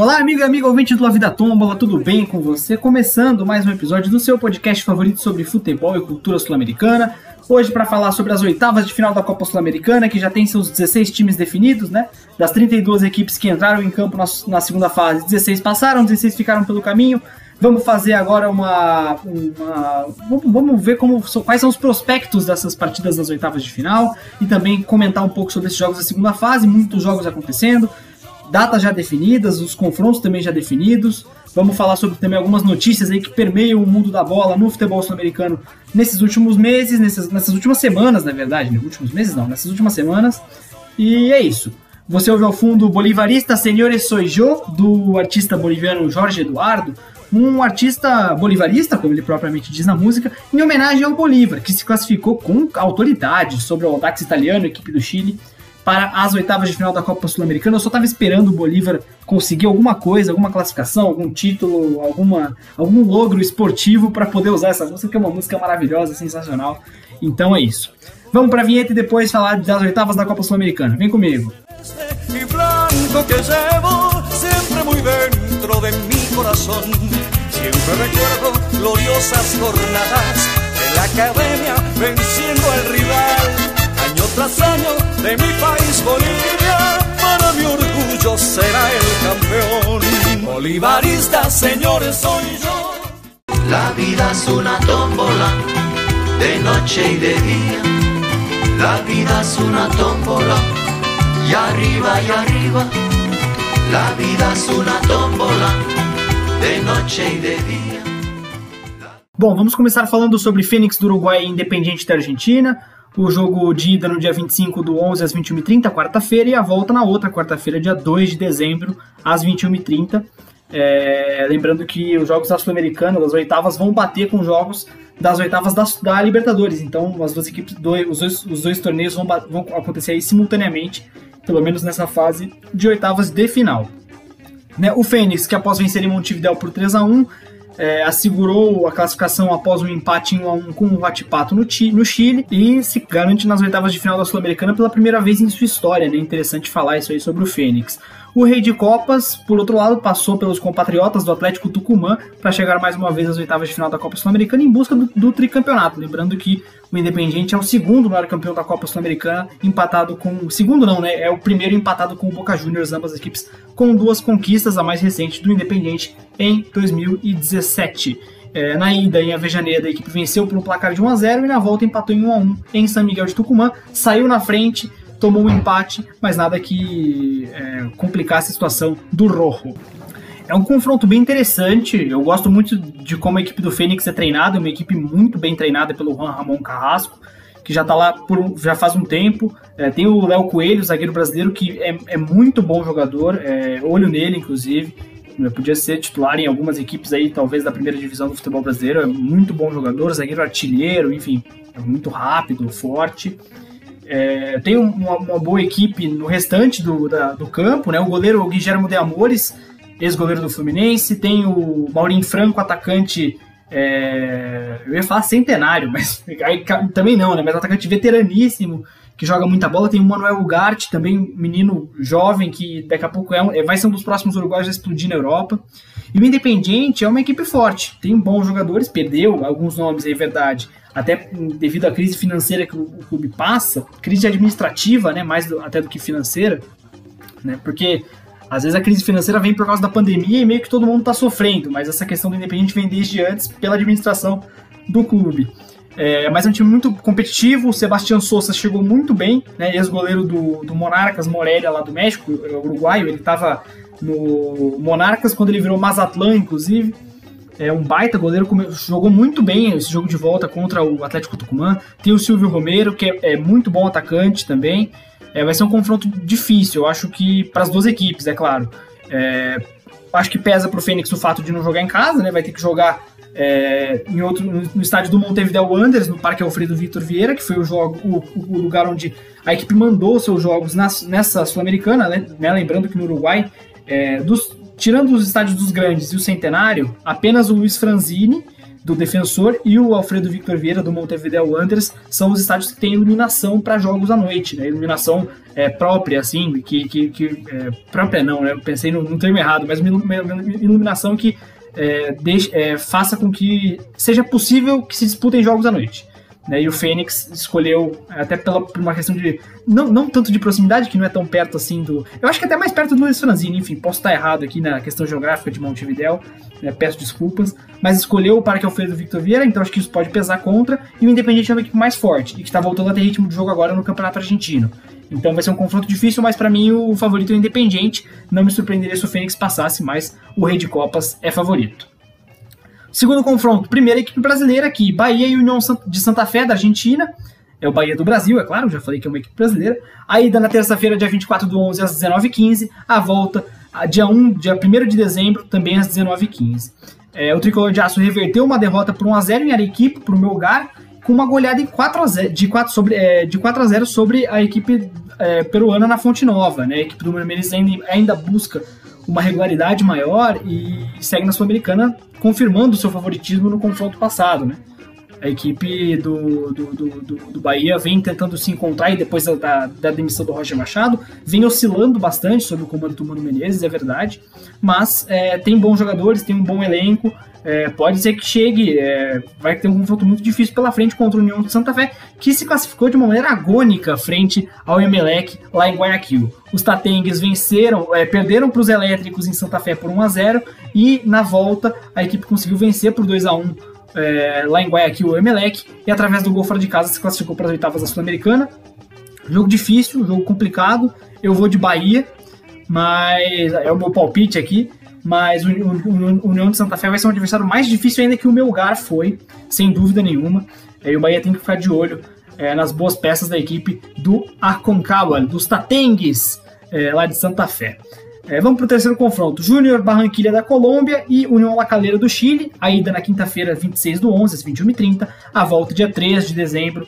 Olá, amigo e amigo ouvinte do A Vida Tombola, tudo bem com você? Começando mais um episódio do seu podcast favorito sobre futebol e cultura sul-americana. Hoje para falar sobre as oitavas de final da Copa Sul-Americana, que já tem seus 16 times definidos, né? Das 32 equipes que entraram em campo na, segunda fase, 16 passaram, 16 ficaram pelo caminho. Vamos fazer agora uma. uma vamos ver como, quais são os prospectos dessas partidas das oitavas de final e também comentar um pouco sobre esses jogos da segunda fase, muitos jogos acontecendo datas já definidas, os confrontos também já definidos. Vamos falar sobre também algumas notícias aí que permeiam o mundo da bola no futebol sul-americano nesses últimos meses, nessas, nessas últimas semanas, na verdade, nos últimos meses não, nessas últimas semanas. E é isso. Você ouve ao fundo Bolivarista Senhores Soy Yo, do artista boliviano Jorge Eduardo, um artista bolivarista, como ele propriamente diz na música, em homenagem ao Bolívar, que se classificou com autoridade sobre o Audax italiano, equipe do Chile, para as oitavas de final da Copa Sul-Americana. Eu só estava esperando o Bolívar conseguir alguma coisa, alguma classificação, algum título, alguma, algum logro esportivo para poder usar essa música, que é uma música maravilhosa, sensacional. Então é isso. Vamos para a vinheta e depois falar das oitavas da Copa Sul-Americana. Vem comigo. Siempre recuerdo gloriosas jornadas de la academia venciendo al rival tras año de mi país Bolivia, para mi orgullo será el campeón. Bolivarista, señores, soy yo. La vida es una tómbola, de noche y de día. La vida es una tómbola, y arriba y arriba. La vida es una tómbola, de noche y de día. Bom, vamos começar falando sobre Fênix do Uruguai e Independiente da Argentina. O jogo de ida no dia 25 do 11 às 21h30, quarta-feira, e a volta na outra quarta-feira, dia 2 de dezembro, às 21h30. É, lembrando que os jogos da Sul-Americana, das oitavas, vão bater com os jogos das oitavas da, da Libertadores. Então, as duas equipes, dois, os, dois, os dois torneios vão, vão acontecer aí simultaneamente, pelo menos nessa fase de oitavas de final. Né, o Fênix, que após vencer em Montevideo por 3 a 1 é, assegurou a classificação após um empate em 1 a 1 com o Huachipato no, no Chile e se garante nas oitavas de final da Sul-Americana pela primeira vez em sua história. Né? Interessante falar isso aí sobre o Fênix. O Rei de Copas, por outro lado, passou pelos compatriotas do Atlético Tucumã para chegar mais uma vez às oitavas de final da Copa Sul-Americana em busca do, do, tricampeonato. Lembrando que o Independiente é o segundo maior campeão da Copa Sul-Americana, empatado com. Segundo não, né? É o primeiro empatado com o Boca Juniors, ambas equipes com duas conquistas, a mais recente do Independiente em 2017. É, na ida em Avejaneira, a equipe venceu por um placar de 1 a 0 e na volta empatou em 1 a 1 em São Miguel de Tucumã, saiu na frente, tomou um empate, mas nada que é, complicasse a situação do Rojo. É um confronto bem interessante. Eu gosto muito de como a equipe do Fênix é treinada, uma equipe muito bem treinada pelo Juan Ramon Carrasco, que já está lá por, já faz um tempo. É, tem o Léo Coelho, zagueiro brasileiro, que é, é muito bom jogador, é, olho nele, inclusive. Podia ser titular em algumas equipes aí, talvez da primeira divisão do futebol brasileiro. É muito bom jogador, zagueiro artilheiro, enfim, é muito rápido, forte. É, tem uma, uma, boa equipe no restante do, da, do campo, né? O goleiro Guilherme de Amores, ex-goleiro do Fluminense, tem o Maurinho Franco, atacante. É, eu ia falar centenário, mas aí, também não, né? Mas atacante veteraníssimo, que joga muita bola. Tem o Manuel Ugarte, também menino jovem, que daqui a pouco é um, é, vai ser um dos próximos uruguaios a explodir na Europa. E o Independiente é uma equipe forte, tem bons jogadores, perdeu alguns nomes, é verdade, até devido à crise financeira que o, clube passa, crise administrativa, né, mais do, até do que financeira, né, porque às vezes a crise financeira vem por causa da pandemia e meio que todo mundo está sofrendo, mas essa questão do Independente vem desde antes pela administração do clube. É, mas é um time muito competitivo, o Sebastião Souza chegou muito bem, né, ex-goleiro do, do Monarcas Morelia lá do México, uruguaio, ele estava no Monarcas quando ele virou Mazatlan, inclusive, é um baita goleiro, jogou muito bem esse jogo de volta contra o Atlético Tucumã. Tem o Silvio Romero, que é, é muito bom atacante também. É, vai ser um confronto difícil, eu acho que para as duas equipes, é claro. É, acho que pesa para o Fênix o fato de não jogar em casa, né? Vai ter que jogar é, em outro, no, estádio do Montevideo Wanderers, no Parque Alfredo Vitor Vieira, que foi o, jogo, o, o lugar onde a equipe mandou seus jogos nas, nessa Sul-Americana, né? Lembrando que no Uruguai, é, dos tirando os estádios dos grandes e o Centenário, apenas o Luiz Franzini do Defensor e o Alfredo Victor Vieira do Montevideo Wanderers são os estádios que têm iluminação para jogos à noite, né? Iluminação é, própria, assim, que, que, que é, própria não, né? Eu pensei no, termo errado, mas iluminação que é, é, faça com que seja possível que se disputem jogos à noite. Né, e o Fênix escolheu, até pela, por uma questão de. Não, não tanto de proximidade, que não é tão perto assim do. Eu acho que até mais perto do Luiz Franzini, enfim, posso estar errado aqui na questão geográfica de Montevidéu, né, peço desculpas, mas escolheu o Parque Alfredo Victor Vieira, então acho que isso pode pesar contra, e o Independiente é uma equipe mais forte, e que está voltando a ter ritmo de jogo agora no Campeonato Argentino. Então vai ser um confronto difícil, mas para mim o favorito é o Independiente. Não me surpreenderia se o Fênix passasse, mas o Rei de Copas é favorito. Segundo confronto, primeira equipe brasileira aqui, Bahia e União de Santa Fé, da Argentina. É o Bahia do Brasil, é claro, já falei que é uma equipe brasileira. A ida na terça-feira, dia 24 do 11, às 19h15. A volta, dia 1, dia 1 de dezembro, também às 19h15. É, o Tricolor de Aço reverteu uma derrota por 1x0 em Arequipe, para o meu lugar, com uma goleada em 4 a 0, de, 4 sobre, é, de 4 a 0 sobre a equipe é, peruana na Fonte Nova. Né? A equipe do Mermelis ainda, ainda busca uma regularidade maior e segue na Sul-Americana confirmando seu favoritismo no confronto passado, né? A equipe do, do, do, do, Bahia vem tentando se encontrar e depois da, da demissão do Roger Machado, vem oscilando bastante sob o comando do Mano Menezes, é verdade, mas é, tem bons jogadores, tem um bom elenco, é, pode ser que chegue, é, vai ter um confronto muito difícil pela frente contra o União de Santa Fé, que se classificou de uma maneira agônica frente ao Emelec lá em Guayaquil. Os Tatengues venceram, é, perderam para os elétricos em Santa Fé por 1 a 0 e na volta a equipe conseguiu vencer por 2 a 1 é, lá em Guayaquil o Emelec e através do gol fora de casa se classificou para as oitavas da Sul-Americana. Jogo difícil, jogo complicado. Eu vou de Bahia, mas é o meu palpite aqui mas o, União de Santa Fé vai ser um adversário mais difícil ainda que o Melgar foi, sem dúvida nenhuma. E o Bahia tem que ficar de olho é, nas boas peças da equipe do Aconcagua, dos Tatengues, é, lá de Santa Fé. É, vamos para o terceiro confronto. Júnior Barranquilha da Colômbia e União La Calera do Chile. A ida na quinta-feira, 26 do 11, às 21h30. A volta dia 3 de dezembro,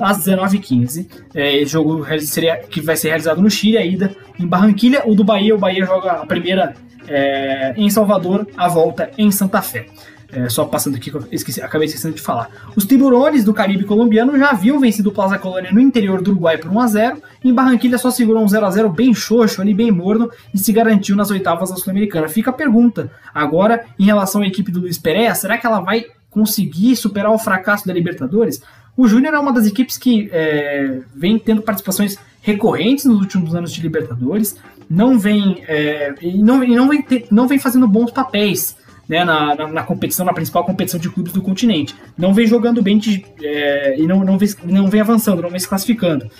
às 19h15. É, jogo seria, que vai ser realizado no Chile, a ida em Barranquilha. O do Bahia, o Bahia joga a primeira é, em Salvador, a volta em Santa Fé. É, só passando aqui, esqueci, acabei esquecendo de falar. Os tiburones do Caribe colombiano já haviam vencido o Plaza Colônia no interior do Uruguai por 1x0. Em Barranquilha só segurou um 0x0 bem xoxo, ali bem morno, e se garantiu nas oitavas da Sul-Americana. Fica a pergunta, agora, em relação à equipe do Luiz Pereira, será que ela vai conseguir superar o fracasso da Libertadores? O Júnior é uma das equipes que é, vem tendo participações recorrentes nos últimos anos de Libertadores, não vem, é, e não, e não, vem ter, não vem fazendo bons papéis né, na, na, na, competição, na principal competição de clubes do continente. Não vem jogando bem de, é, e não, não, vem, não vem avançando, não vem se classificando.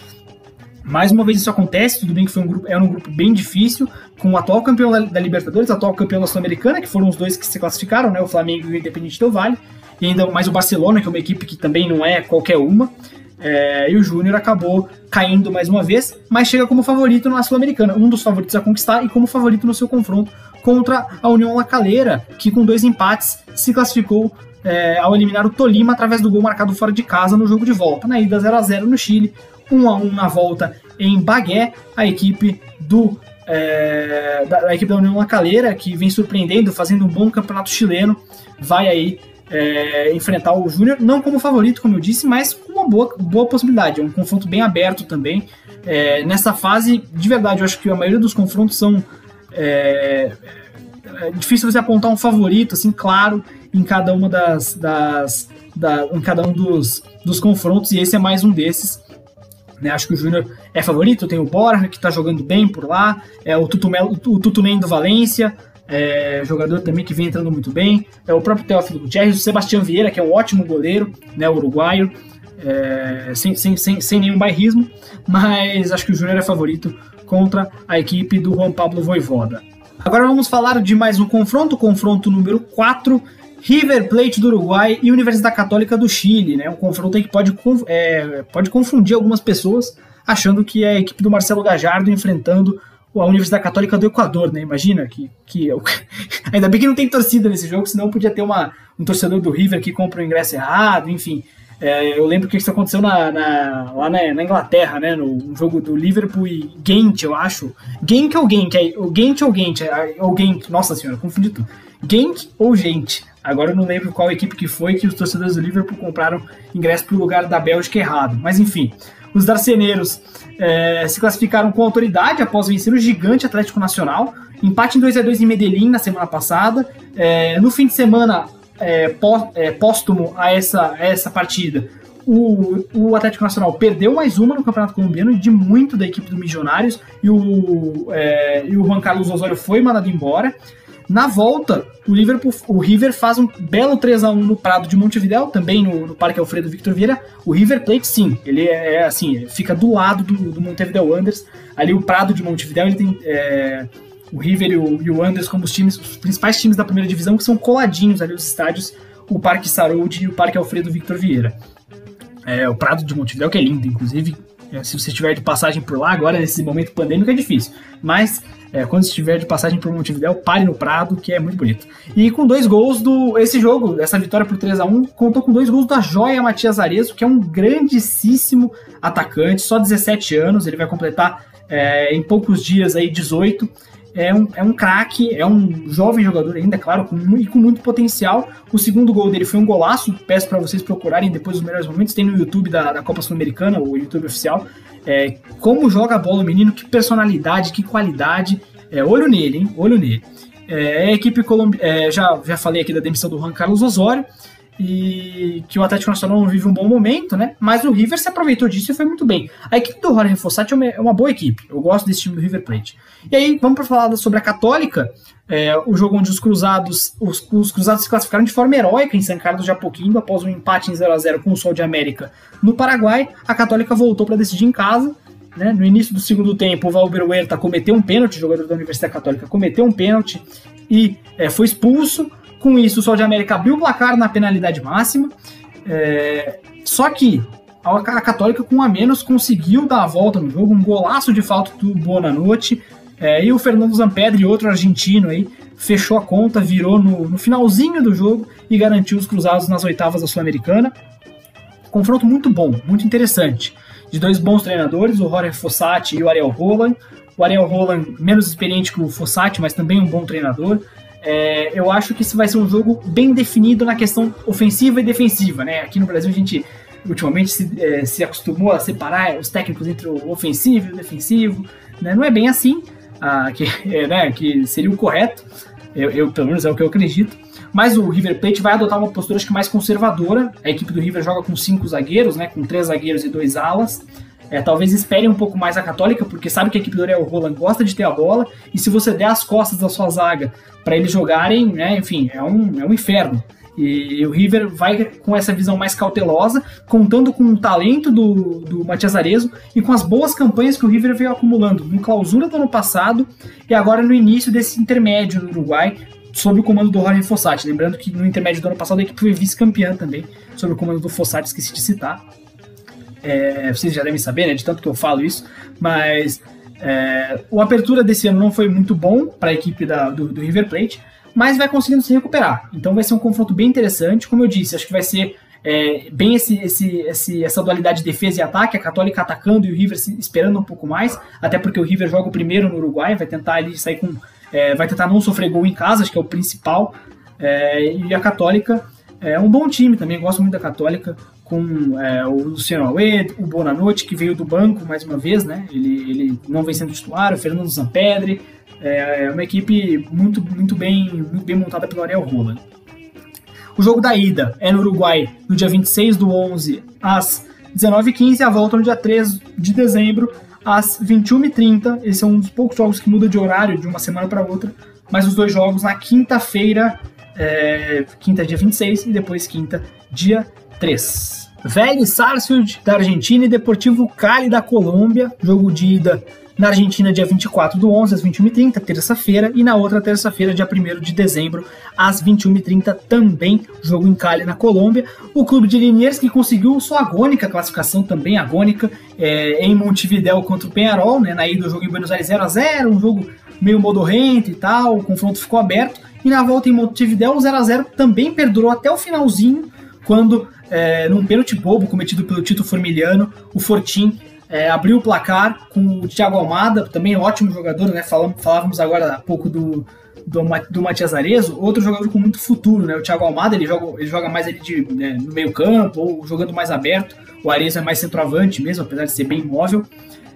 Mais uma vez isso acontece, tudo bem que foi um grupo, era um grupo bem difícil, com o atual campeão da, da Libertadores, atual campeão da Sul-Americana, que foram os dois que se classificaram, né, o Flamengo e o Independente Del Vale, e ainda mais o Barcelona, que é uma equipe que também não é qualquer uma. É, e o Júnior acabou caindo mais uma vez, mas chega como favorito na Sul-Americana, um dos favoritos a conquistar e como favorito no seu confronto contra a União La Calera, que com dois empates se classificou é, ao eliminar o Tolima através do gol marcado fora de casa no jogo de volta. Na ida 0 a 0 no Chile, 1 a 1 na volta em Bagué, a equipe do é, da, a equipe da União La Calera, que vem surpreendendo, fazendo um bom campeonato chileno, vai aí é, enfrentar o Júnior, não como favorito, como eu disse, mas com uma boa, boa possibilidade. É um confronto bem aberto também. É, nessa fase, de verdade, eu acho que a maioria dos confrontos são. É, é difícil você apontar um favorito, assim, claro, em cada uma das. das da, em cada um dos, dos confrontos, e esse é mais um desses. Né, acho que o Júnior é favorito, tem o Borja, que está jogando bem por lá, é o Tutumel, o Tutumem do Valência, é, jogador também que vem entrando muito bem. É o próprio Teófilo Gutierrez, o Sebastião Vieira, que é um ótimo goleiro, né, uruguaio, é, sem, sem, sem, sem nenhum bairrismo, mas acho que o Júnior é favorito contra a equipe do Juan Pablo Voivoda. Agora vamos falar de mais um confronto, confronto número 4, River Plate do Uruguai e Universidade Católica do Chile, né? Um confronto que pode, é, pode confundir algumas pessoas, achando que é a equipe do Marcelo Gajardo enfrentando a Universidade Católica do Equador, né? Imagina que, que ainda bem que não tem torcida nesse jogo, senão podia ter uma, um torcedor do River que compra o ingresso errado, enfim. É, eu lembro que isso aconteceu na, na lá na, na, Inglaterra, né? No, jogo do Liverpool e Gent, eu acho. Genk ou Genk? É, o Gent ou Gent? É, ou Gent, nossa senhora, confundi tudo. Genk ou Gente? Agora eu não lembro qual equipe que foi que os torcedores do Liverpool compraram ingresso para o lugar da Bélgica errado. Mas enfim, os darceneiros é, se classificaram com autoridade após vencer o gigante Atlético Nacional. Empate em 2 a 2 em Medellín na semana passada. É, no fim de semana é, pó, é, póstumo a essa, a essa partida, o, o, Atlético Nacional perdeu mais uma no Campeonato Colombiano, de muito da equipe do Milionários, e o, é, e o Juan Carlos Osório foi mandado embora. Na volta, o Liverpool, o River faz um belo 3 a 1 no Prado de Montevidéu, também no, no Parque Alfredo Victor Vieira. O River Plate, sim, ele é, é assim, fica do lado do, do Montevidéu Wanderers. Ali o Prado de Montevidéu, ele tem é, o River e o, e o Wanderers como os times, os principais times da primeira divisão, que são coladinhos ali os estádios, o Parque Saúde e o Parque Alfredo Victor Vieira. É, o Prado de Montevidéu, que é lindo, inclusive, se você estiver de passagem por lá, agora nesse momento pandêmico é difícil. Mas é, quando estiver de passagem por Montevidéu, pare no Prado, que é muito bonito. E com dois gols do. Esse jogo, essa vitória por 3 a 1 contou com dois gols da joia Matias Arezo, que é um grandíssimo atacante, só 17 anos, ele vai completar é, em poucos dias aí 18 é um, é um craque, é um jovem jogador ainda, claro, com, e com muito potencial. O segundo gol dele foi um golaço, peço para vocês procurarem depois os melhores momentos, tem no YouTube da, da Copa Sul-Americana, o YouTube oficial. É, como joga a bola o menino, que personalidade, que qualidade. É, olho nele, hein? Olho nele. É, a equipe colombiana, é, já, já falei aqui da demissão do Juan Carlos Osório e que o Atlético Nacional não vive um bom momento, né? Mas o River se aproveitou disso e foi muito bem. A equipe do Jorge Fossati é uma, é boa equipe. Eu gosto desse time do River Plate. E aí, vamos para falar sobre a Católica, é, o jogo onde os cruzados, os, os, cruzados se classificaram de forma heróica em São Carlos de Apoquindo após um empate em 0 a 0 com o Sol de América no Paraguai. A Católica voltou para decidir em casa. Né? No início do segundo tempo, o Valber Huerta cometeu um pênalti, o jogador da Universidade Católica cometeu um pênalti e é, foi expulso. Com isso, o Sol de América abriu o placar na penalidade máxima. É, só que a Católica, com a menos, conseguiu dar a volta no jogo. Um golaço de falta do Bonanote. É, e o Fernando Zampedri, outro argentino aí, fechou a conta, virou no, no finalzinho do jogo e garantiu os cruzados nas oitavas da Sul-Americana. Confronto muito bom, muito interessante. De dois bons treinadores, o Jorge Fossati e o Ariel Roland. O Ariel Roland, menos experiente que o Fossati, mas também um bom treinador. É, eu acho que isso vai ser um jogo bem definido na questão ofensiva e defensiva, né? Aqui no Brasil a gente ultimamente se, é, se acostumou a separar os técnicos entre o ofensivo e o defensivo, né? Não é bem assim, ah, que, é, né, que seria o correto, eu, eu, pelo menos é o que eu acredito. Mas o River Plate vai adotar uma postura acho que mais conservadora. A equipe do River joga com cinco zagueiros, né, com três zagueiros e dois alas. É, talvez espere um pouco mais a Católica, porque sabe que a equipe do Ariel Roland gosta de ter a bola, e se você der as costas da sua zaga para eles jogarem, né, enfim, é um, é um inferno. E, o River vai com essa visão mais cautelosa, contando com o talento do, do Matias Arezo e com as boas campanhas que o River veio acumulando no clausura do ano passado e agora no início desse intermédio no Uruguai, sob o comando do Jorge Fossati. Lembrando que no intermédio do ano passado a equipe foi vice-campeã também, sob o comando do Fossati, esqueci de citar. É, vocês já devem saber, né, de tanto que eu falo isso, mas é, o apertura desse ano não foi muito bom para a equipe da, do, do, River Plate, mas vai conseguindo se recuperar. Então vai ser um confronto bem interessante, como eu disse, acho que vai ser é, bem esse, esse, esse, essa dualidade de defesa e ataque, a Católica atacando e o River esperando um pouco mais, até porque o River joga o primeiro no Uruguai, vai tentar ali sair com. É, vai tentar não sofrer gol em casa, acho que é o principal. É, e a Católica é um bom time também, gosto muito da Católica com é, o Luciano Aled, o Bonanote, que veio do banco mais uma vez, né? Ele, ele não vem sendo titular, o Fernando Zampedre. É, é uma equipe muito, muito, bem, muito bem montada pelo Ariel Roland. O jogo da ida é no Uruguai, no dia 26 do 11, às 19h15, e a volta no dia 3 de dezembro, às 21h30. Esse é um dos poucos jogos que muda de horário de uma semana para outra, mas os dois jogos na quinta-feira, é, quinta dia 26 e depois quinta dia 3. Vélez Sarsfield da Argentina e Deportivo Cali da Colômbia. Jogo de ida na Argentina, dia 24 do 11, às 21h30, terça-feira, e na outra terça-feira, dia 1 de dezembro, às 21h30, também jogo em Cali, na Colômbia. O clube de Liniers, que conseguiu sua agônica classificação, também agônica, é, em Montevidéu contra o Penharol, né, na ida do jogo em Buenos Aires 0x0, um jogo meio modorrento e tal, o confronto ficou aberto, e na volta em Montevidéu, o 0x0 também perdurou até o finalzinho, quando é, num pênalti bobo cometido pelo Tito Formiliano, o Fortin é, abriu o placar com o Thiago Almada, também ótimo jogador, né? Falávamos agora há pouco do, do, do Matias Arezo, outro jogador com muito futuro, né? O Thiago Almada, ele joga, ele joga mais ali de, né, no meio campo, ou jogando mais aberto. O Arezo é mais centroavante mesmo, apesar de ser bem móvel.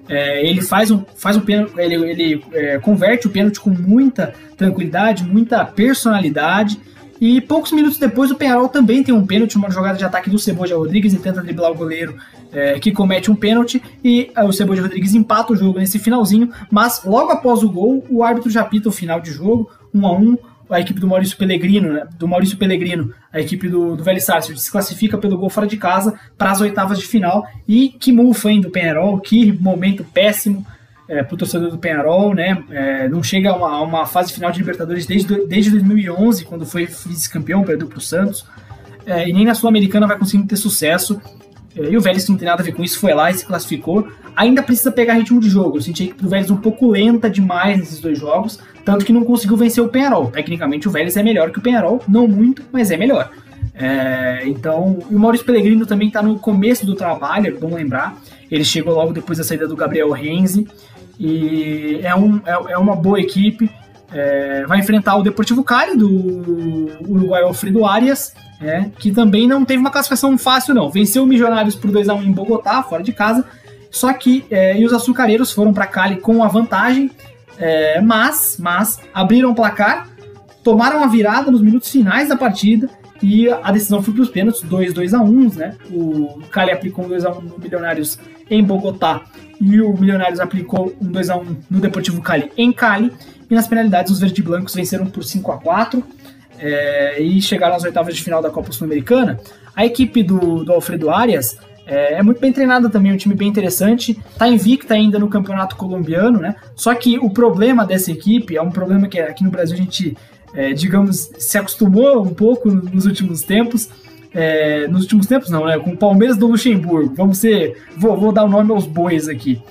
É, ele faz um, faz um pênalti, ele, ele é, converte o pênalti com muita tranquilidade, muita personalidade. E poucos minutos depois o Penharol também tem um pênalti, uma jogada de ataque do Ceboja Rodrigues e tenta driblar o goleiro é, que comete um pênalti. E é, o Ceboja Rodrigues empata o jogo nesse finalzinho, mas logo após o gol o árbitro já pita o final de jogo, um a um, a equipe do Maurício Pellegrino, né, do Maurício Pellegrino, a equipe do, do Velho Sarsfield se classifica pelo gol fora de casa para as oitavas de final. E que mufa hein, do Penharol, que momento péssimo é, para o torcedor do Penharol, né? É, não chega a uma, a uma, fase final de Libertadores desde, desde 2011, quando foi vice-campeão, perdeu para o Santos, é, e nem na Sul-Americana vai conseguir ter sucesso. É, e o Vélez não tem nada a ver com isso, foi lá e se classificou. Ainda precisa pegar ritmo de jogo. Eu senti equipe do Vélez um pouco lenta demais nesses dois jogos, tanto que não conseguiu vencer o Penharol. Tecnicamente o Vélez é melhor que o Penharol, não muito, mas é melhor. É, então, o Maurício Pellegrino também está no começo do trabalho, é bom lembrar. Ele chegou logo depois da saída do Gabriel Renzi. E é, um, é, é uma boa equipe. É, vai enfrentar o Deportivo Cali do Uruguai Alfredo Arias, é, que também não teve uma classificação fácil, não. Venceu o Milionários por 2 a 1 em Bogotá, fora de casa. Só que é, e os açucareiros foram para Cali com a vantagem, é, mas, mas abriram o placar, tomaram a virada nos minutos finais da partida e a decisão foi para os pênaltis, 2 2 a 1 né? O Cali aplicou um 2 a 1 no Milionários em Bogotá e o Milionários aplicou um 2 a 1 no Deportivo Cali em Cali. E nas penalidades os verde blancos venceram por 5 a 4 é, e chegaram às oitavas de final da Copa Sul-Americana. A equipe do, do Alfredo Arias é, é, muito bem treinada também, um time bem interessante. Está invicta ainda no campeonato colombiano, né? Só que o problema dessa equipe é um problema que aqui no Brasil a gente, é, digamos, se acostumou um pouco nos últimos tempos. É, nos últimos tempos não, né? Com o Palmeiras do Luxemburgo. Vamos ser. Vou, vou dar o nome aos bois aqui.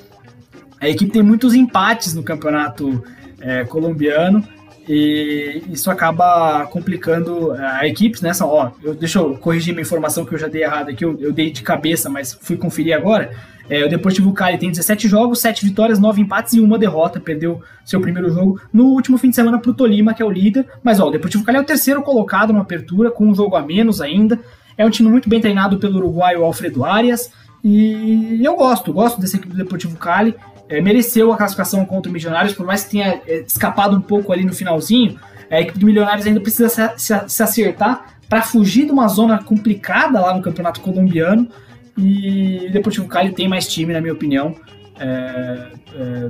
A equipe tem muitos empates no campeonato é, colombiano e isso acaba complicando a equipe, né? Só, ó, eu, deixa eu corrigir minha informação que eu já dei errada aqui, eu, eu dei de cabeça, mas fui conferir agora. É, o Deportivo Cali tem 17 jogos, 7 vitórias, 9 empates e uma derrota. Perdeu seu primeiro jogo no último fim de semana para o Tolima, que é o líder. Mas ó, o Deportivo Cali é o terceiro colocado na apertura, com um jogo a menos ainda. É um time muito bem treinado pelo uruguaio Alfredo Arias. E eu gosto, gosto dessa equipe do Deportivo Cali é, mereceu a classificação contra o Milionários, por mais que tenha é, escapado um pouco ali no finalzinho. A equipe do Milionários ainda precisa se, se, se acertar para fugir de uma zona complicada lá no campeonato colombiano. E o Deportivo Cali tem mais time, na minha opinião. É, é,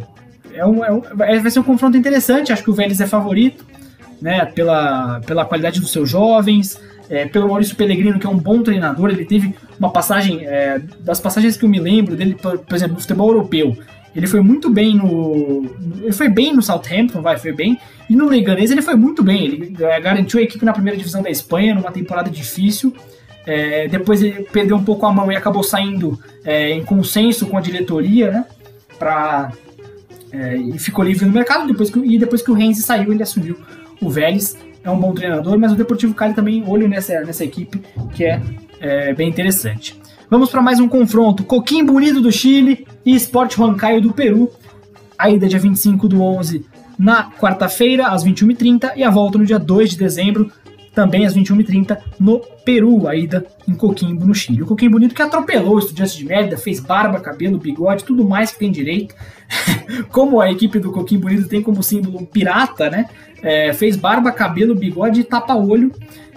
é um, é um, vai ser um confronto interessante. Acho que o Vélez é favorito, né? Pela, pela qualidade dos seus jovens, é, pelo Maurício Pellegrino, que é um bom treinador. Ele teve uma passagem, é, das passagens que eu me lembro dele, por, por exemplo, no futebol europeu. Ele foi muito bem no. Ele foi bem no Southampton, vai, foi bem. E no Leganês ele foi muito bem. Ele é, garantiu a equipe na primeira divisão da Espanha, numa temporada difícil. É, depois ele perdeu um pouco a mão e acabou saindo é, em consenso com a diretoria, né? Pra, é, e ficou livre no mercado. Depois que, e depois que o Renzi saiu, ele assumiu o Vélez. É um bom treinador, mas o Deportivo Cali também olho nessa, nessa equipe, que é, é bem interessante. Vamos para mais um confronto. Coquim Bonito do Chile e Sport Huancayo do Peru. A ida dia 25 do 11 na quarta-feira, às 21h30, e a volta no dia 2 de dezembro, também às 21h30, no Peru, a ida em Coquimbo, no Chile. O Coquimbo Bonito que atropelou o Estudiantes de Mérida, fez barba, cabelo, bigode, tudo mais que tem direito. como a equipe do Coquimbo Bonito tem como símbolo um pirata, né? É, fez barba, cabelo, bigode e tapa-olho.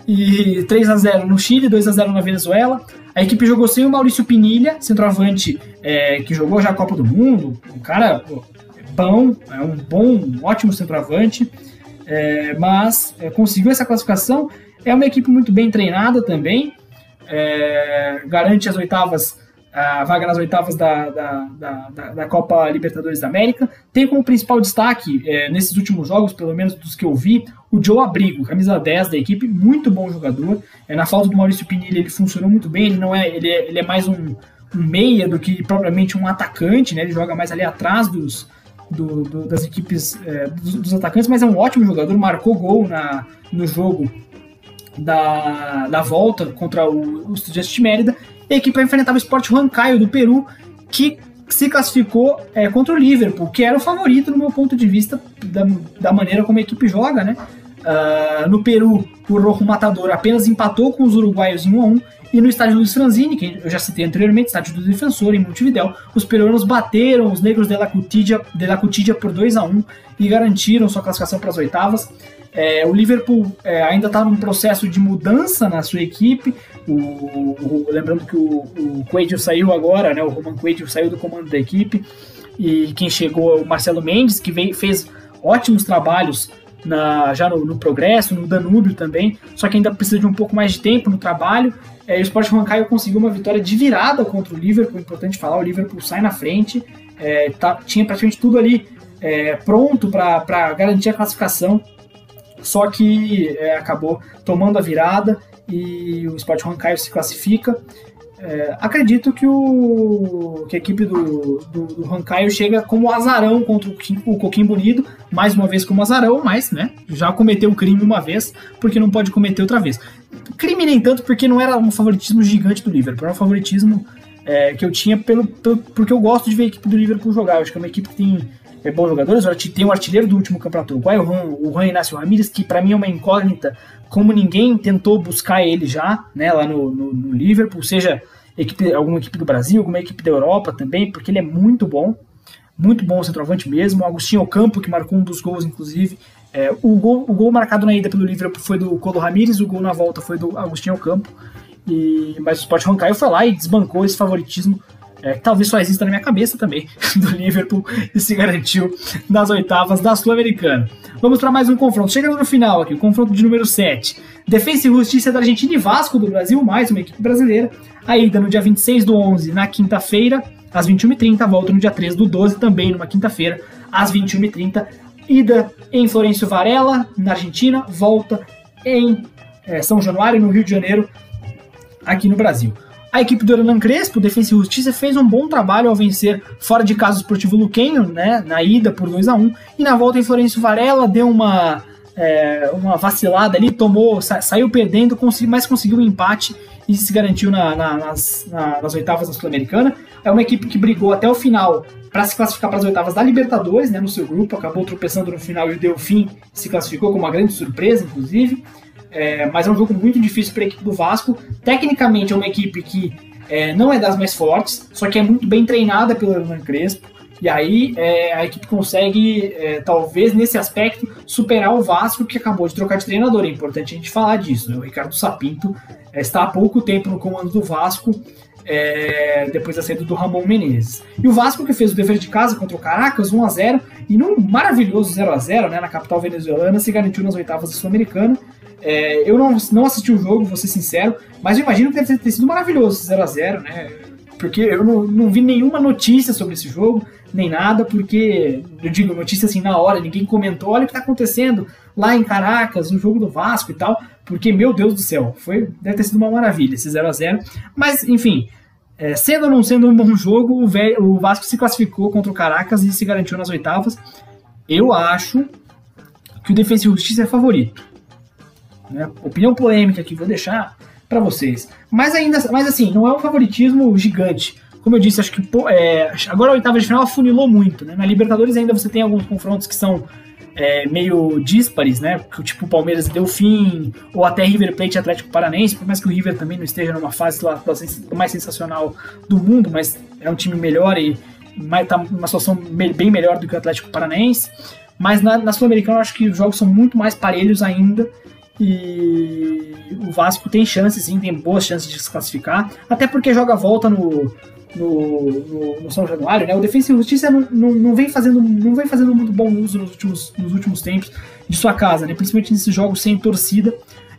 E 3 a 0 no Chile, 2 a 0 na Venezuela. A equipe jogou sem o Maurício Pinilha, centroavante é, que jogou já a Copa do Mundo. Um cara pô, bom, é um bom, um ótimo centroavante, é, mas é, conseguiu essa classificação. É uma equipe muito bem treinada também, é, garante as oitavas a vaga nas oitavas da, da, da, da, Copa Libertadores da América. Tem como principal destaque, é, nesses últimos jogos, pelo menos dos que eu vi, o Joe Abrigo, camisa 10 da equipe, muito bom jogador. É, na falta do Maurício Pinilha, ele funcionou muito bem, ele não é, ele é, ele é mais um, um meia do que propriamente um atacante, né? ele joga mais ali atrás dos, do, do, das equipes é, dos, dos, atacantes, mas é um ótimo jogador, marcou gol na, no jogo da, da volta contra o, o Estudiantes de Mérida e a equipe vai enfrentar o Sport Huancayo do Peru, que se classificou é, contra o Liverpool, que era o favorito no meu ponto de vista da, da maneira como a equipe joga, né? Uh, no Peru, o Rojo Matador apenas empatou com os uruguaios em 1 a 1 e no estádio Luiz Franzini, que eu já citei anteriormente, estádio do Defensor, em Montevidéu, os peruanos bateram os negros de La Cutidia, de La Cutidia por 2 a 1 e garantiram sua classificação para as oitavas. É, o Liverpool é, ainda está num processo de mudança na sua equipe. O, o, lembrando que o, o Coelho saiu agora, né, o Roman Coelho saiu do comando da equipe. E quem chegou é o Marcelo Mendes, que veio, fez ótimos trabalhos na, já no, no, Progresso, no Danúbio também, só que ainda precisa de um pouco mais de tempo no trabalho. É, o Sport Huancaio conseguiu uma vitória de virada contra o Liverpool, importante falar, o Liverpool sai na frente, é, tá, tinha praticamente tudo ali é, pronto para garantir a classificação só que é, acabou tomando a virada e o Sport Huancaio se classifica. É, acredito que, o, que a equipe do, do, do chega como azarão contra o, o Coquim Bonito, mais uma vez como azarão, mas né, já cometeu o crime uma vez, porque não pode cometer outra vez. Crime nem tanto, porque não era um favoritismo gigante do Liverpool, era um favoritismo é, que eu tinha pelo, pelo, porque eu gosto de ver a equipe do Liverpool jogar. Eu acho que é uma equipe que tem é, bons jogadores. Tem um artilheiro do último campeonato uruguaio, o Juan Inácio Ramírez, que para mim é uma incógnita, como ninguém tentou buscar ele já, né, lá no, no, no Liverpool, seja equipe, alguma equipe do Brasil, alguma equipe da Europa também, porque ele é muito bom, muito bom centroavante mesmo. O Agostinho Ocampo, que marcou um dos gols, inclusive. É, o, gol, o gol marcado na ida pelo Liverpool foi do Colo Ramírez, o gol na volta foi do Agostinho Ocampo. E, mas o Sport Roncaio foi lá e desbancou esse favoritismo é, que talvez só exista na minha cabeça também, do Liverpool, e se garantiu nas oitavas da Sul-Americana. Vamos para mais um confronto. Chegando no final aqui, o confronto de número 7. Defesa e Justiça da Argentina e Vasco do Brasil, mais uma equipe brasileira. A ida no dia 26 do 11, na quinta-feira, às 21h30. Volta no dia 13 do 12, também numa quinta-feira, às 21h30. Ida em Florencio Varela, na Argentina. Volta em é, São Januário, no Rio de Janeiro, aqui no Brasil. A equipe do Hernan Crespo, Defensa e Justiça, fez um bom trabalho ao vencer fora de casa o Esportivo Luquenho, né, na ida por 2 a 1 e na volta em Florencio Varela deu uma, é, uma vacilada ali, tomou, sa saiu perdendo, consegui, mas conseguiu um empate e se garantiu na, na, nas, na, nas oitavas da Sul-Americana. É uma equipe que brigou até o final para se classificar para as oitavas da Libertadores, né, no seu grupo, acabou tropeçando no final e deu fim, se classificou com uma grande surpresa, inclusive. É, mas é um jogo muito difícil para a equipe do Vasco. Tecnicamente é uma equipe que é, não é das mais fortes, só que é muito bem treinada pelo Hernan Crespo. E aí é, a equipe consegue, é, talvez nesse aspecto, superar o Vasco que acabou de trocar de treinador. É importante a gente falar disso. Né? O Ricardo Sapinto é, está há pouco tempo no comando do Vasco, é, depois da saída do Ramon Menezes. E o Vasco que fez o dever de casa contra o Caracas, 1 a 0 e num maravilhoso 0 a 0 né, na capital venezuelana, se garantiu nas oitavas da Sul-Americana. É, eu não, não assisti o jogo, vou ser sincero, mas eu imagino que deve ter sido maravilhoso 0x0, né? Porque eu não, não vi nenhuma notícia sobre esse jogo, nem nada, porque, eu digo notícia assim na hora, ninguém comentou, olha o que está acontecendo lá em Caracas, no jogo do Vasco e tal, porque, meu Deus do céu, foi, deve ter sido uma maravilha esse 0 a 0 Mas, enfim, é, sendo ou não sendo um bom jogo, o, o Vasco se classificou contra o Caracas e se garantiu nas oitavas. Eu acho que o Defensa e Justiça é favorito. Né? Opinião polêmica que vou deixar para vocês. Mas ainda, mas assim, não é um favoritismo gigante. Como eu disse, acho que é, agora a oitava de final afunilou muito. Né? Na Libertadores ainda você tem alguns confrontos que são é, meio díspares, né? Tipo Palmeiras deu fim, ou até River Plate Atlético Paranense, por mais que o River também não esteja numa fase lá, mais sensacional do mundo, mas é um time melhor e está numa situação bem melhor do que o Atlético Paranense. Mas na, na Sul-Americana eu acho que os jogos são muito mais parelhos ainda. E o Vasco tem chances, sim, tem boas chances de se classificar, até porque joga volta no, no, no, no, São Januário, né? O Defensa e Justiça não, não, não, vem fazendo, não vem fazendo muito bom uso nos últimos, nos últimos tempos de sua casa, né? Principalmente nesses jogos sem torcida.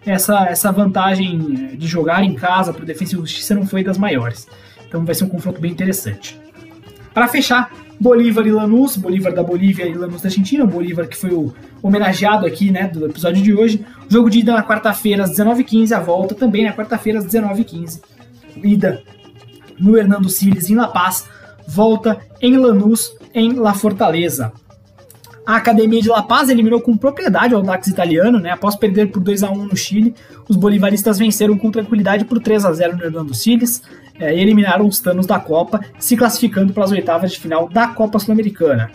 Essa, essa vantagem de jogar em casa para o Defensa e Justiça não foi das maiores. Então vai ser um confronto bem interessante. Para fechar, Bolívar e Lanús, Bolívar da Bolívia e Lanús da Argentina, Bolívar que foi o homenageado aqui, né, do episódio de hoje. Jogo de ida na quarta-feira às 19h15, a volta também na quarta-feira às 19h15. Ida no Hernando Siles em La Paz, volta em Lanús, em La Fortaleza. A Academia de La Paz eliminou com propriedade o Audax italiano, né? Após perder por 2 a 1 no Chile, os bolivaristas venceram com tranquilidade por 3 a 0 no Hernando Siles é, e eliminaram os Tanos da Copa, se classificando para as oitavas de final da Copa Sul-Americana.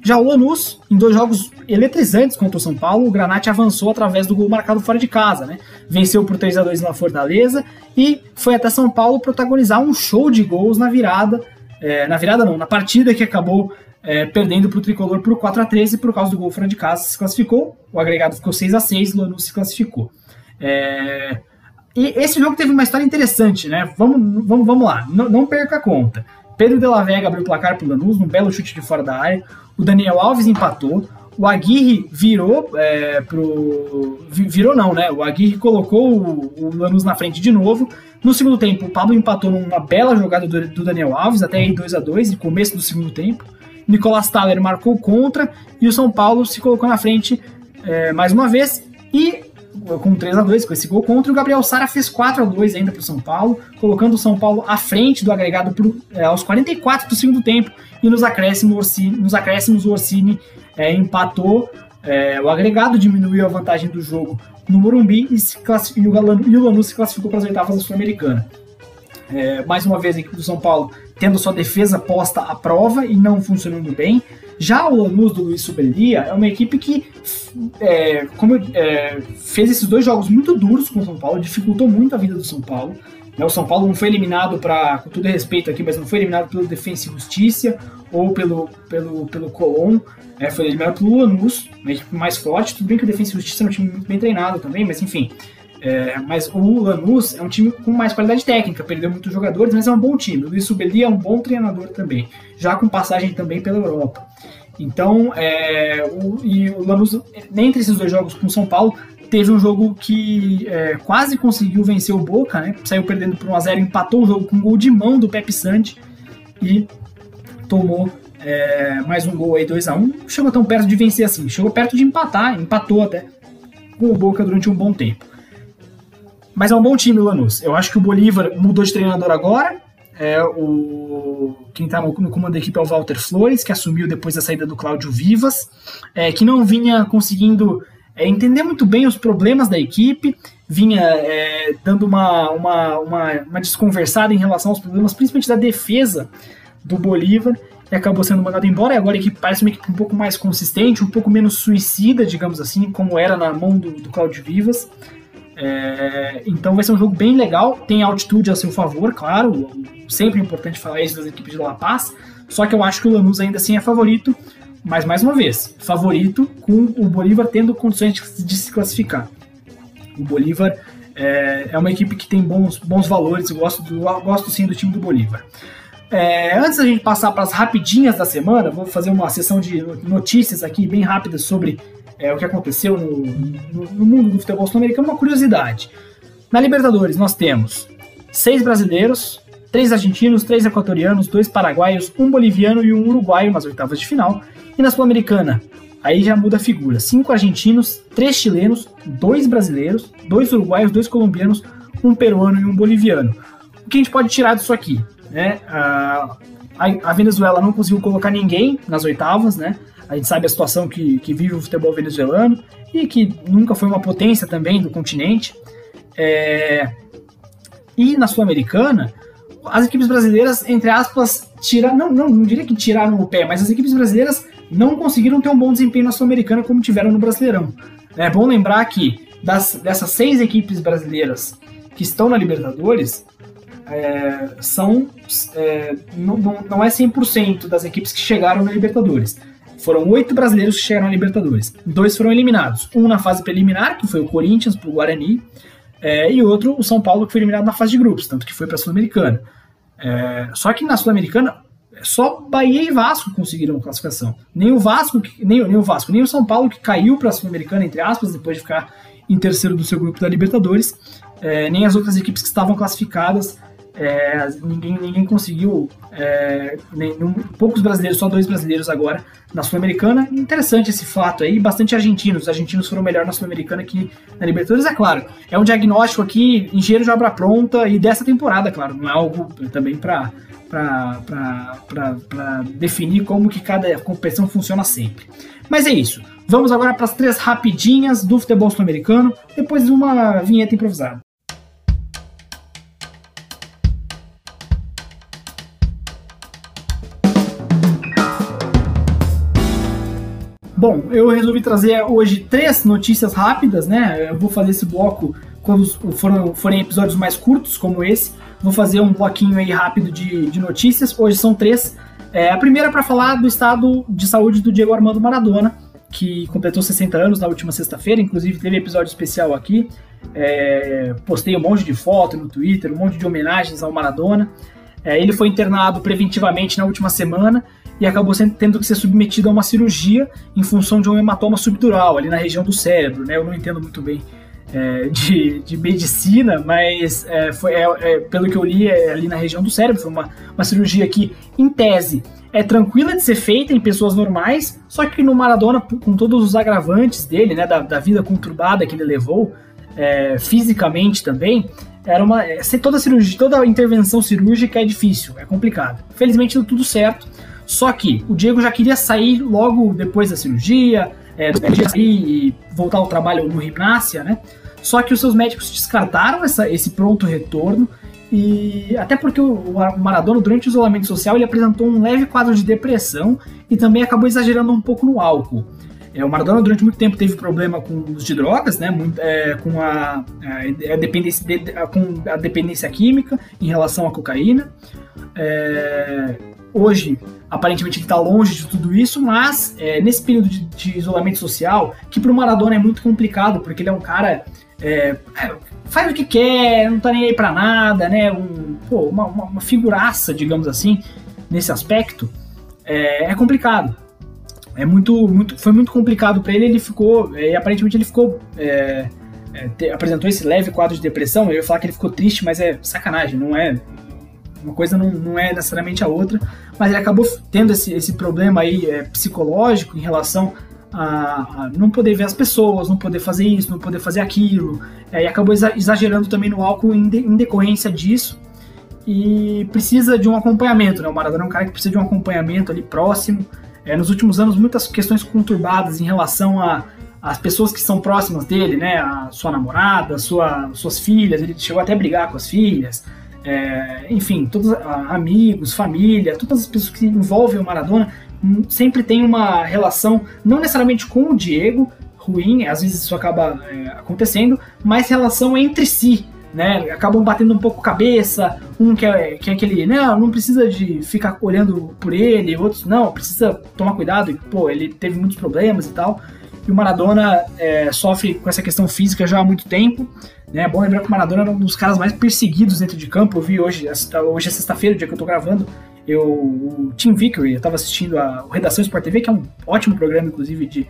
Já o Lanús, em dois jogos eletrizantes contra o São Paulo, o Granate avançou através do gol marcado fora de casa, né? Venceu por 3 a 2 na Fortaleza e foi até São Paulo protagonizar um show de gols na virada, é, na virada não, na partida que acabou é, perdendo para o Tricolor por 4 a 13 por causa do gol fora de casa, se classificou, o agregado ficou 6 a 6 o Lanús se classificou. É, e esse jogo teve uma história interessante, né? Vamos, vamos, vamos lá, não, não perca a conta. Pedro de la Vega abriu o placar para o Lanús, num belo chute de fora da área. O Daniel Alves empatou. O Aguirre virou é, pro. Virou não, né? O Aguirre colocou o, o Lanús na frente de novo. No segundo tempo, o Pablo empatou numa bela jogada do, do Daniel Alves, até aí 2 a 2 no começo do segundo tempo. Nicolas Thaler marcou contra e o São Paulo se colocou na frente é, mais uma vez e com 3 a 2 com esse gol contra o Gabriel Sara fez 4 a 2 ainda para o São Paulo, colocando o São Paulo à frente do agregado pro, é, aos 44 do segundo tempo e nos acréscimos, Orsini, nos acréscimos o Orsini é, empatou é, o agregado, diminuiu a vantagem do jogo no Morumbi e, o, e o Lanús se classificou para as oitavas da Sul-Americana. É, mais uma vez a equipe do São Paulo tendo sua defesa posta à prova e não funcionando bem. Já o Lanús do Luiz Subelia é uma equipe que é, como, é, fez esses dois jogos muito duros com o São Paulo, dificultou muito a vida do São Paulo. Né, o São Paulo não foi eliminado para, com todo respeito aqui, mas não foi eliminado pelo Defensa e Justiça ou pelo, pelo, pelo Colón, é, foi eliminado pelo Lanús, uma equipe mais forte. Tudo bem que o Defensa e Justiça é um time muito bem treinado também, mas enfim. É, mas o Lanús é um time com mais qualidade técnica, perdeu muitos jogadores, mas é um bom time. O Luiz Subeli é um bom treinador também, já com passagem também pela Europa. Então, é, o, e o Lanús, entre esses dois jogos com o São Paulo, teve um jogo que é, quase conseguiu vencer o Boca, né? Saiu perdendo por 1x0, empatou o jogo com um gol de mão do Pepe Santi e tomou é, mais um gol aí, 2x1. Chegou tão perto de vencer assim, chegou perto de empatar, empatou até com o Boca durante um bom tempo. Mas é um bom time Lanús. Eu acho que o Bolívar mudou de treinador agora. É o quem está no, no, comando da equipe é o Walter Flores, que assumiu depois da saída do Cláudio Vivas, é, que não vinha conseguindo é, entender muito bem os problemas da equipe, vinha é, dando uma, uma, uma, uma desconversada em relação aos problemas, principalmente da defesa do Bolívar, e acabou sendo mandado embora. E agora a equipe parece uma equipe um pouco mais consistente, um pouco menos suicida, digamos assim, como era na mão do, do Cláudio Vivas. É, então vai ser um jogo bem legal, tem altitude a seu favor, claro, sempre é importante falar isso das equipes de La Paz, só que eu acho que o Lanús ainda assim é favorito, mas mais uma vez, favorito com o Bolívar tendo condições de, se classificar. O Bolívar é, é, uma equipe que tem bons, bons valores, eu gosto, do, eu gosto sim do time do Bolívar. É, antes da gente passar para as rapidinhas da semana, vou fazer uma sessão de notícias aqui bem rápida sobre é, o que aconteceu no, no, no mundo do futebol sul-americano, uma curiosidade. Na Libertadores nós temos seis brasileiros, três argentinos, três equatorianos, dois paraguaios, um boliviano e um uruguaio nas oitavas de final. E na Sul-Americana, aí já muda a figura: cinco argentinos, três chilenos, dois brasileiros, dois uruguaios, dois colombianos, um peruano e um boliviano. O que a gente pode tirar disso aqui? Né? A, a Venezuela não conseguiu colocar ninguém nas oitavas, né? A gente sabe a situação que, que vive o futebol venezuelano e que nunca foi uma potência também do continente. É... E na Sul-Americana, as equipes brasileiras, entre aspas, tiraram, não, não, não diria que tiraram o pé, mas as equipes brasileiras não conseguiram ter um bom desempenho na Sul-Americana como tiveram no Brasileirão. É bom lembrar que das, dessas seis equipes brasileiras que estão na Libertadores, é, são é, não, não, é 100% das equipes que chegaram na Libertadores. Foram oito brasileiros que chegaram à Libertadores. Dois foram eliminados. Um na fase preliminar, que foi o Corinthians pro Guarani, é, e outro, o São Paulo, que foi eliminado na fase de grupos, tanto que foi para a Sul-Americana. É, só que na Sul-Americana, só Bahia e Vasco conseguiram classificação. Nem o Vasco, nem, nem o Vasco, nem o São Paulo, que caiu para a Sul-Americana, entre aspas, depois de ficar em terceiro do seu grupo da Libertadores, é, nem as outras equipes que estavam classificadas É, ninguém, ninguém conseguiu, é, nenhum, poucos brasileiros, só dois brasileiros agora na Sul-Americana. Interessante esse fato aí, bastante argentinos. Os argentinos foram melhor na Sul-Americana que na Libertadores, é claro. É um diagnóstico aqui, engenheiro de obra pronta e dessa temporada, claro. Não é algo também para para definir como que cada competição funciona sempre. Mas é isso. Vamos agora para as três rapidinhas do futebol sul-americano, depois de uma vinheta improvisada. Bom, eu resolvi trazer hoje três notícias rápidas, né? Eu vou fazer esse bloco quando foram, forem episódios mais curtos, como esse. Vou fazer um bloquinho aí rápido de, de notícias. Hoje são três. É, a primeira é para falar do estado de saúde do Diego Armando Maradona, que completou 60 anos na última sexta-feira. Inclusive teve episódio especial aqui. É, postei um monte de foto no Twitter, um monte de homenagens ao Maradona. É, ele foi internado preventivamente na última semana e acabou sendo, tendo que ser submetido a uma cirurgia em função de um hematoma subdural ali na região do cérebro, né? Eu não entendo muito bem é, de, de, medicina, mas é, foi, é, é pelo que eu li, é ali na região do cérebro, foi uma, uma cirurgia que, em tese, é tranquila de ser feita em pessoas normais, só que no Maradona, com todos os agravantes dele, né, da, da vida conturbada que ele levou, é, fisicamente também, era uma. Toda cirurgia, toda intervenção cirúrgica é difícil, é complicado. Felizmente deu tudo certo. Só que o Diego já queria sair logo depois da cirurgia, é, sair e voltar ao trabalho no Gimnasia, né? Só que os seus médicos descartaram essa, esse pronto retorno e até porque o Maradona, durante o isolamento social, ele apresentou um leve quadro de depressão e também acabou exagerando um pouco no álcool. É, o Maradona durante muito tempo teve problema com o uso de drogas, né, muito, é, com a, a, dependência de, com a dependência química em relação à cocaína. É, hoje, aparentemente, ele está longe de tudo isso, mas é, nesse período de, de, isolamento social, que para o Maradona é muito complicado, porque ele é um cara. É, é, faz o que quer, não tá nem aí para nada, né? Um, pô, uma, uma, uma, figuraça, digamos assim, nesse aspecto, é, é complicado. É muito, muito, foi muito complicado para ele. Ele ficou, é, e aparentemente ele ficou, é, te, apresentou esse leve quadro de depressão. Eu ia falar que ele ficou triste, mas é sacanagem, não é uma coisa não, não é necessariamente a outra, mas ele acabou tendo esse, esse problema aí é, psicológico em relação a, a, não poder ver as pessoas, não poder fazer isso, não poder fazer aquilo, é, e acabou exagerando também no álcool em, de, em, decorrência disso, e precisa de um acompanhamento, né? O Maradona é um cara que precisa de um acompanhamento ali próximo. É, nos últimos anos, muitas questões conturbadas em relação a as pessoas que são próximas dele, né, a sua namorada, sua, suas filhas, ele chegou até a brigar com as filhas, é, enfim, todos amigos, família, todas as pessoas que envolvem o Maradona hum, sempre tem uma relação, não necessariamente com o Diego, ruim, às vezes isso acaba é, acontecendo, mas relação entre si, né? Acabam batendo um pouco cabeça, um que é, que é aquele, não, não precisa de ficar olhando por ele, outros, não, precisa tomar cuidado, e, pô, ele teve muitos problemas e tal. E o Maradona é, sofre com essa questão física já há muito tempo. Né? É bom lembrar que o Maradona era um dos caras mais perseguidos dentro de campo. Eu vi hoje, hoje é sexta-feira, o dia que eu tô gravando, eu, o Tim Vickery, eu tava assistindo a Redação Sport TV, que é um ótimo programa, inclusive, de,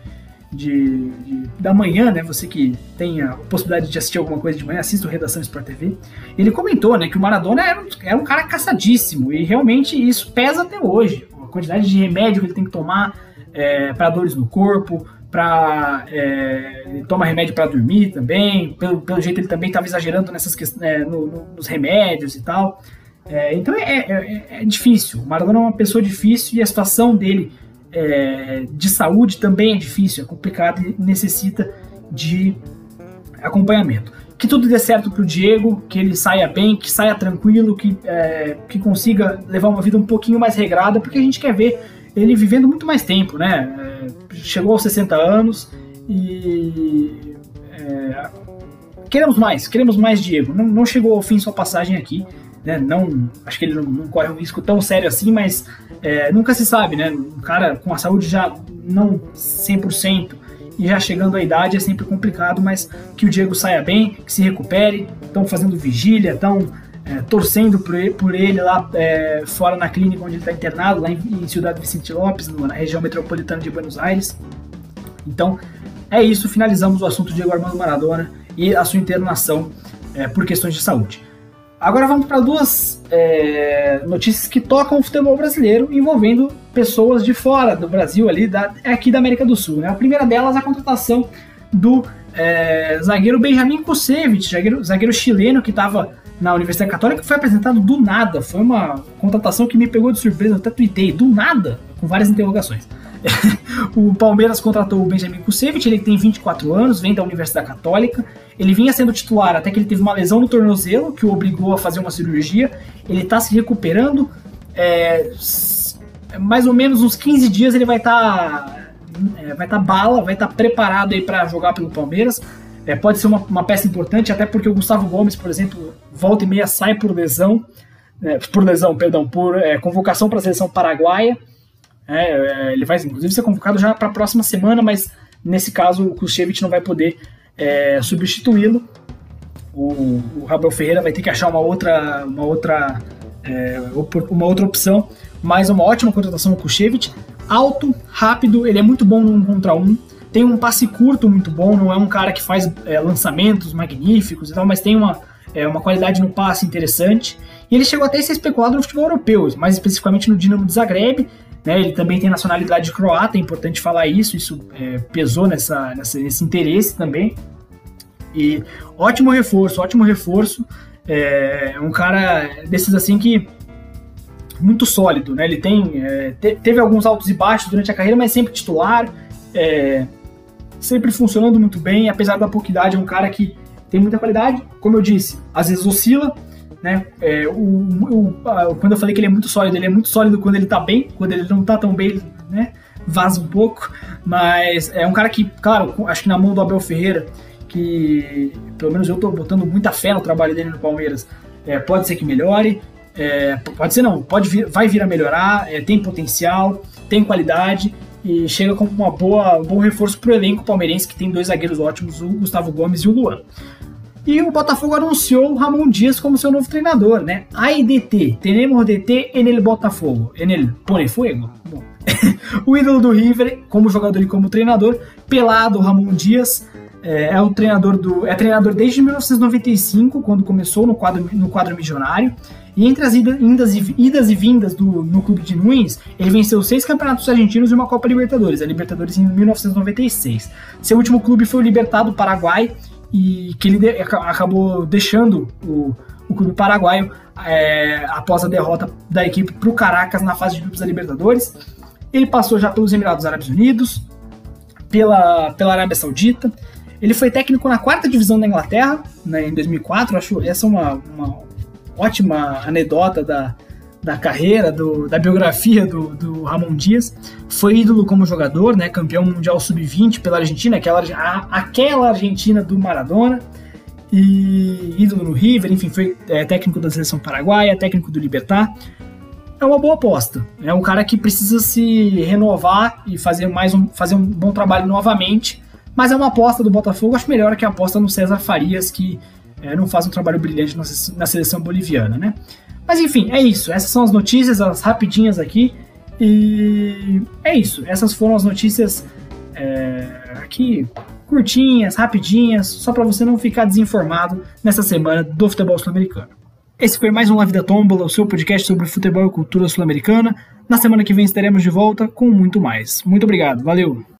de, de, da manhã, né? Você que tem a possibilidade de assistir alguma coisa de manhã, assista o Redação Sport TV. Ele comentou, né, que o Maradona era um, era um cara caçadíssimo e realmente isso pesa até hoje. A quantidade de remédio que ele tem que tomar é, para dores no corpo, para é, toma remédio para dormir também. Pelo, pelo jeito ele também estava exagerando nessas é, no, no, nos remédios e tal. É, então é, é, é, é, difícil. O Maradona é uma pessoa difícil e a situação dele de saúde também é difícil, é complicado e necessita de acompanhamento. Que tudo dê certo para o Diego, que ele saia bem, que saia tranquilo, que, que consiga levar uma vida um pouquinho mais regrada, porque a gente quer ver ele vivendo muito mais tempo, né? Chegou aos 60 anos e. É, queremos mais, queremos mais Diego. Não, não, chegou ao fim sua passagem aqui, né? Não, acho que ele não, não corre um risco tão sério assim, mas é, nunca se sabe, né? Um cara com a saúde já não 100% e já chegando à idade é sempre complicado, mas que o Diego saia bem, que se recupere. Estão fazendo vigília, estão é, torcendo por ele, por ele lá é, fora na clínica onde ele está internado, lá em, em Ciudad Vicente Lopes, na região metropolitana de Buenos Aires. Então, é isso, finalizamos o assunto Diego Armando Maradona e a sua internação é, por questões de saúde. Agora vamos para duas é, notícias que tocam o futebol brasileiro envolvendo pessoas de fora do Brasil, ali da, aqui da América do Sul. Né? A primeira delas é a contratação do é, zagueiro Benjamin Kusevich, zagueiro, zagueiro chileno que estava na Universidade Católica, foi apresentado do nada. Foi uma contratação que me pegou de surpresa, eu até tuitei, do nada, com várias interrogações. o Palmeiras contratou o Benjamin Kusevich, ele tem 24 anos, vem da Universidade Católica. Ele vinha sendo titular até que ele teve uma lesão no tornozelo, que o obrigou a fazer uma cirurgia. Ele está se recuperando. É, mais ou menos uns 15 dias ele vai estar tá, é, vai estar tá bala, vai estar tá preparado aí para jogar pelo Palmeiras. É, pode ser uma, uma, peça importante, até porque o Gustavo Gomes, por exemplo, volta e meia sai por lesão, é, por lesão, perdão, por é, convocação para a seleção paraguaia. É, é, ele vai, inclusive, ser convocado já para a próxima semana, mas nesse caso o Kushevich não vai poder substituí-lo. O, o Rabel Ferreira vai ter que achar uma outra, uma outra, uma outra opção, mas uma ótima contratação o Kushevich. Alto, rápido, ele é muito bom no um contra um. Tem um passe curto muito bom, não é um cara que faz é, lançamentos magníficos e tal, mas tem uma, é, uma qualidade no passe interessante. E ele chegou até a ser especulado no futebol europeu, mais especificamente no Dinamo de Zagreb, né, ele também tem nacionalidade croata, é importante falar isso, isso é, pesou nessa, nessa, nesse interesse também. E ótimo reforço, ótimo reforço. É um cara desses assim que muito sólido, né? Ele tem é, te, teve alguns altos e baixos durante a carreira, mas sempre titular, é, sempre funcionando muito bem, apesar da pouca idade, é um cara que tem muita qualidade. Como eu disse, às vezes oscila, né? É, o, o, a, quando eu falei que ele é muito sólido, ele é muito sólido quando ele tá bem, quando ele não tá tão bem, né? Vaza um pouco, mas é um cara que, claro, acho que na mão do Abel Ferreira, que pelo menos eu tô botando muita fé no trabalho dele no Palmeiras, é, pode ser que melhore, é, pode ser não, pode vir, vai vir a melhorar, é, tem potencial, tem qualidade e chega com uma boa, um bom reforço pro elenco palmeirense que tem dois zagueiros ótimos, o Gustavo Gomes e o Luan. E o Botafogo anunciou o Ramon Dias como seu novo treinador, né? AIDT, tenemos DT en el Botafogo, en el Pone Fuego. O ídolo do River, como jogador e como treinador, pelado Ramon Dias, é, é, o treinador do é treinador desde 1995, quando começou no quadro no quadro milionário. E entre as idas e, idas e vindas do, no clube de Nunes, ele venceu seis campeonatos argentinos e uma Copa Libertadores, a Libertadores em 1996. Seu último clube foi o Libertado Paraguai e que ele de, acabou deixando o, o clube paraguaio é, após a derrota da equipe para o Caracas na fase de grupos da Libertadores. Ele passou já pelos Emirados Árabes Unidos, pela, pela Arábia Saudita. Ele foi técnico na quarta divisão da Inglaterra né, em 2004. Acho essa é uma, uma ótima anedota da, da carreira, do, da biografia do, do Ramon Dias. Foi ídolo como jogador, né, campeão mundial sub-20 pela Argentina, aquela, a, aquela Argentina do Maradona. E ídolo no River, enfim, foi é, técnico da seleção paraguaia, técnico do Libertar. É uma boa aposta. É um cara que precisa se renovar e fazer mais um, fazer um bom trabalho novamente. Mas é uma aposta do Botafogo, acho melhor que a aposta no César Farias, que é, não faz um trabalho brilhante na seleção boliviana, né? Mas enfim, é isso. Essas são as notícias, as rapidinhas aqui. E é isso. Essas foram as notícias é, aqui curtinhas, rapidinhas, só para você não ficar desinformado nessa semana do futebol sul-americano. Esse foi mais um Live da Tombola, o seu podcast sobre futebol e cultura sul-americana. Na semana que vem estaremos de volta com muito mais. Muito obrigado, valeu!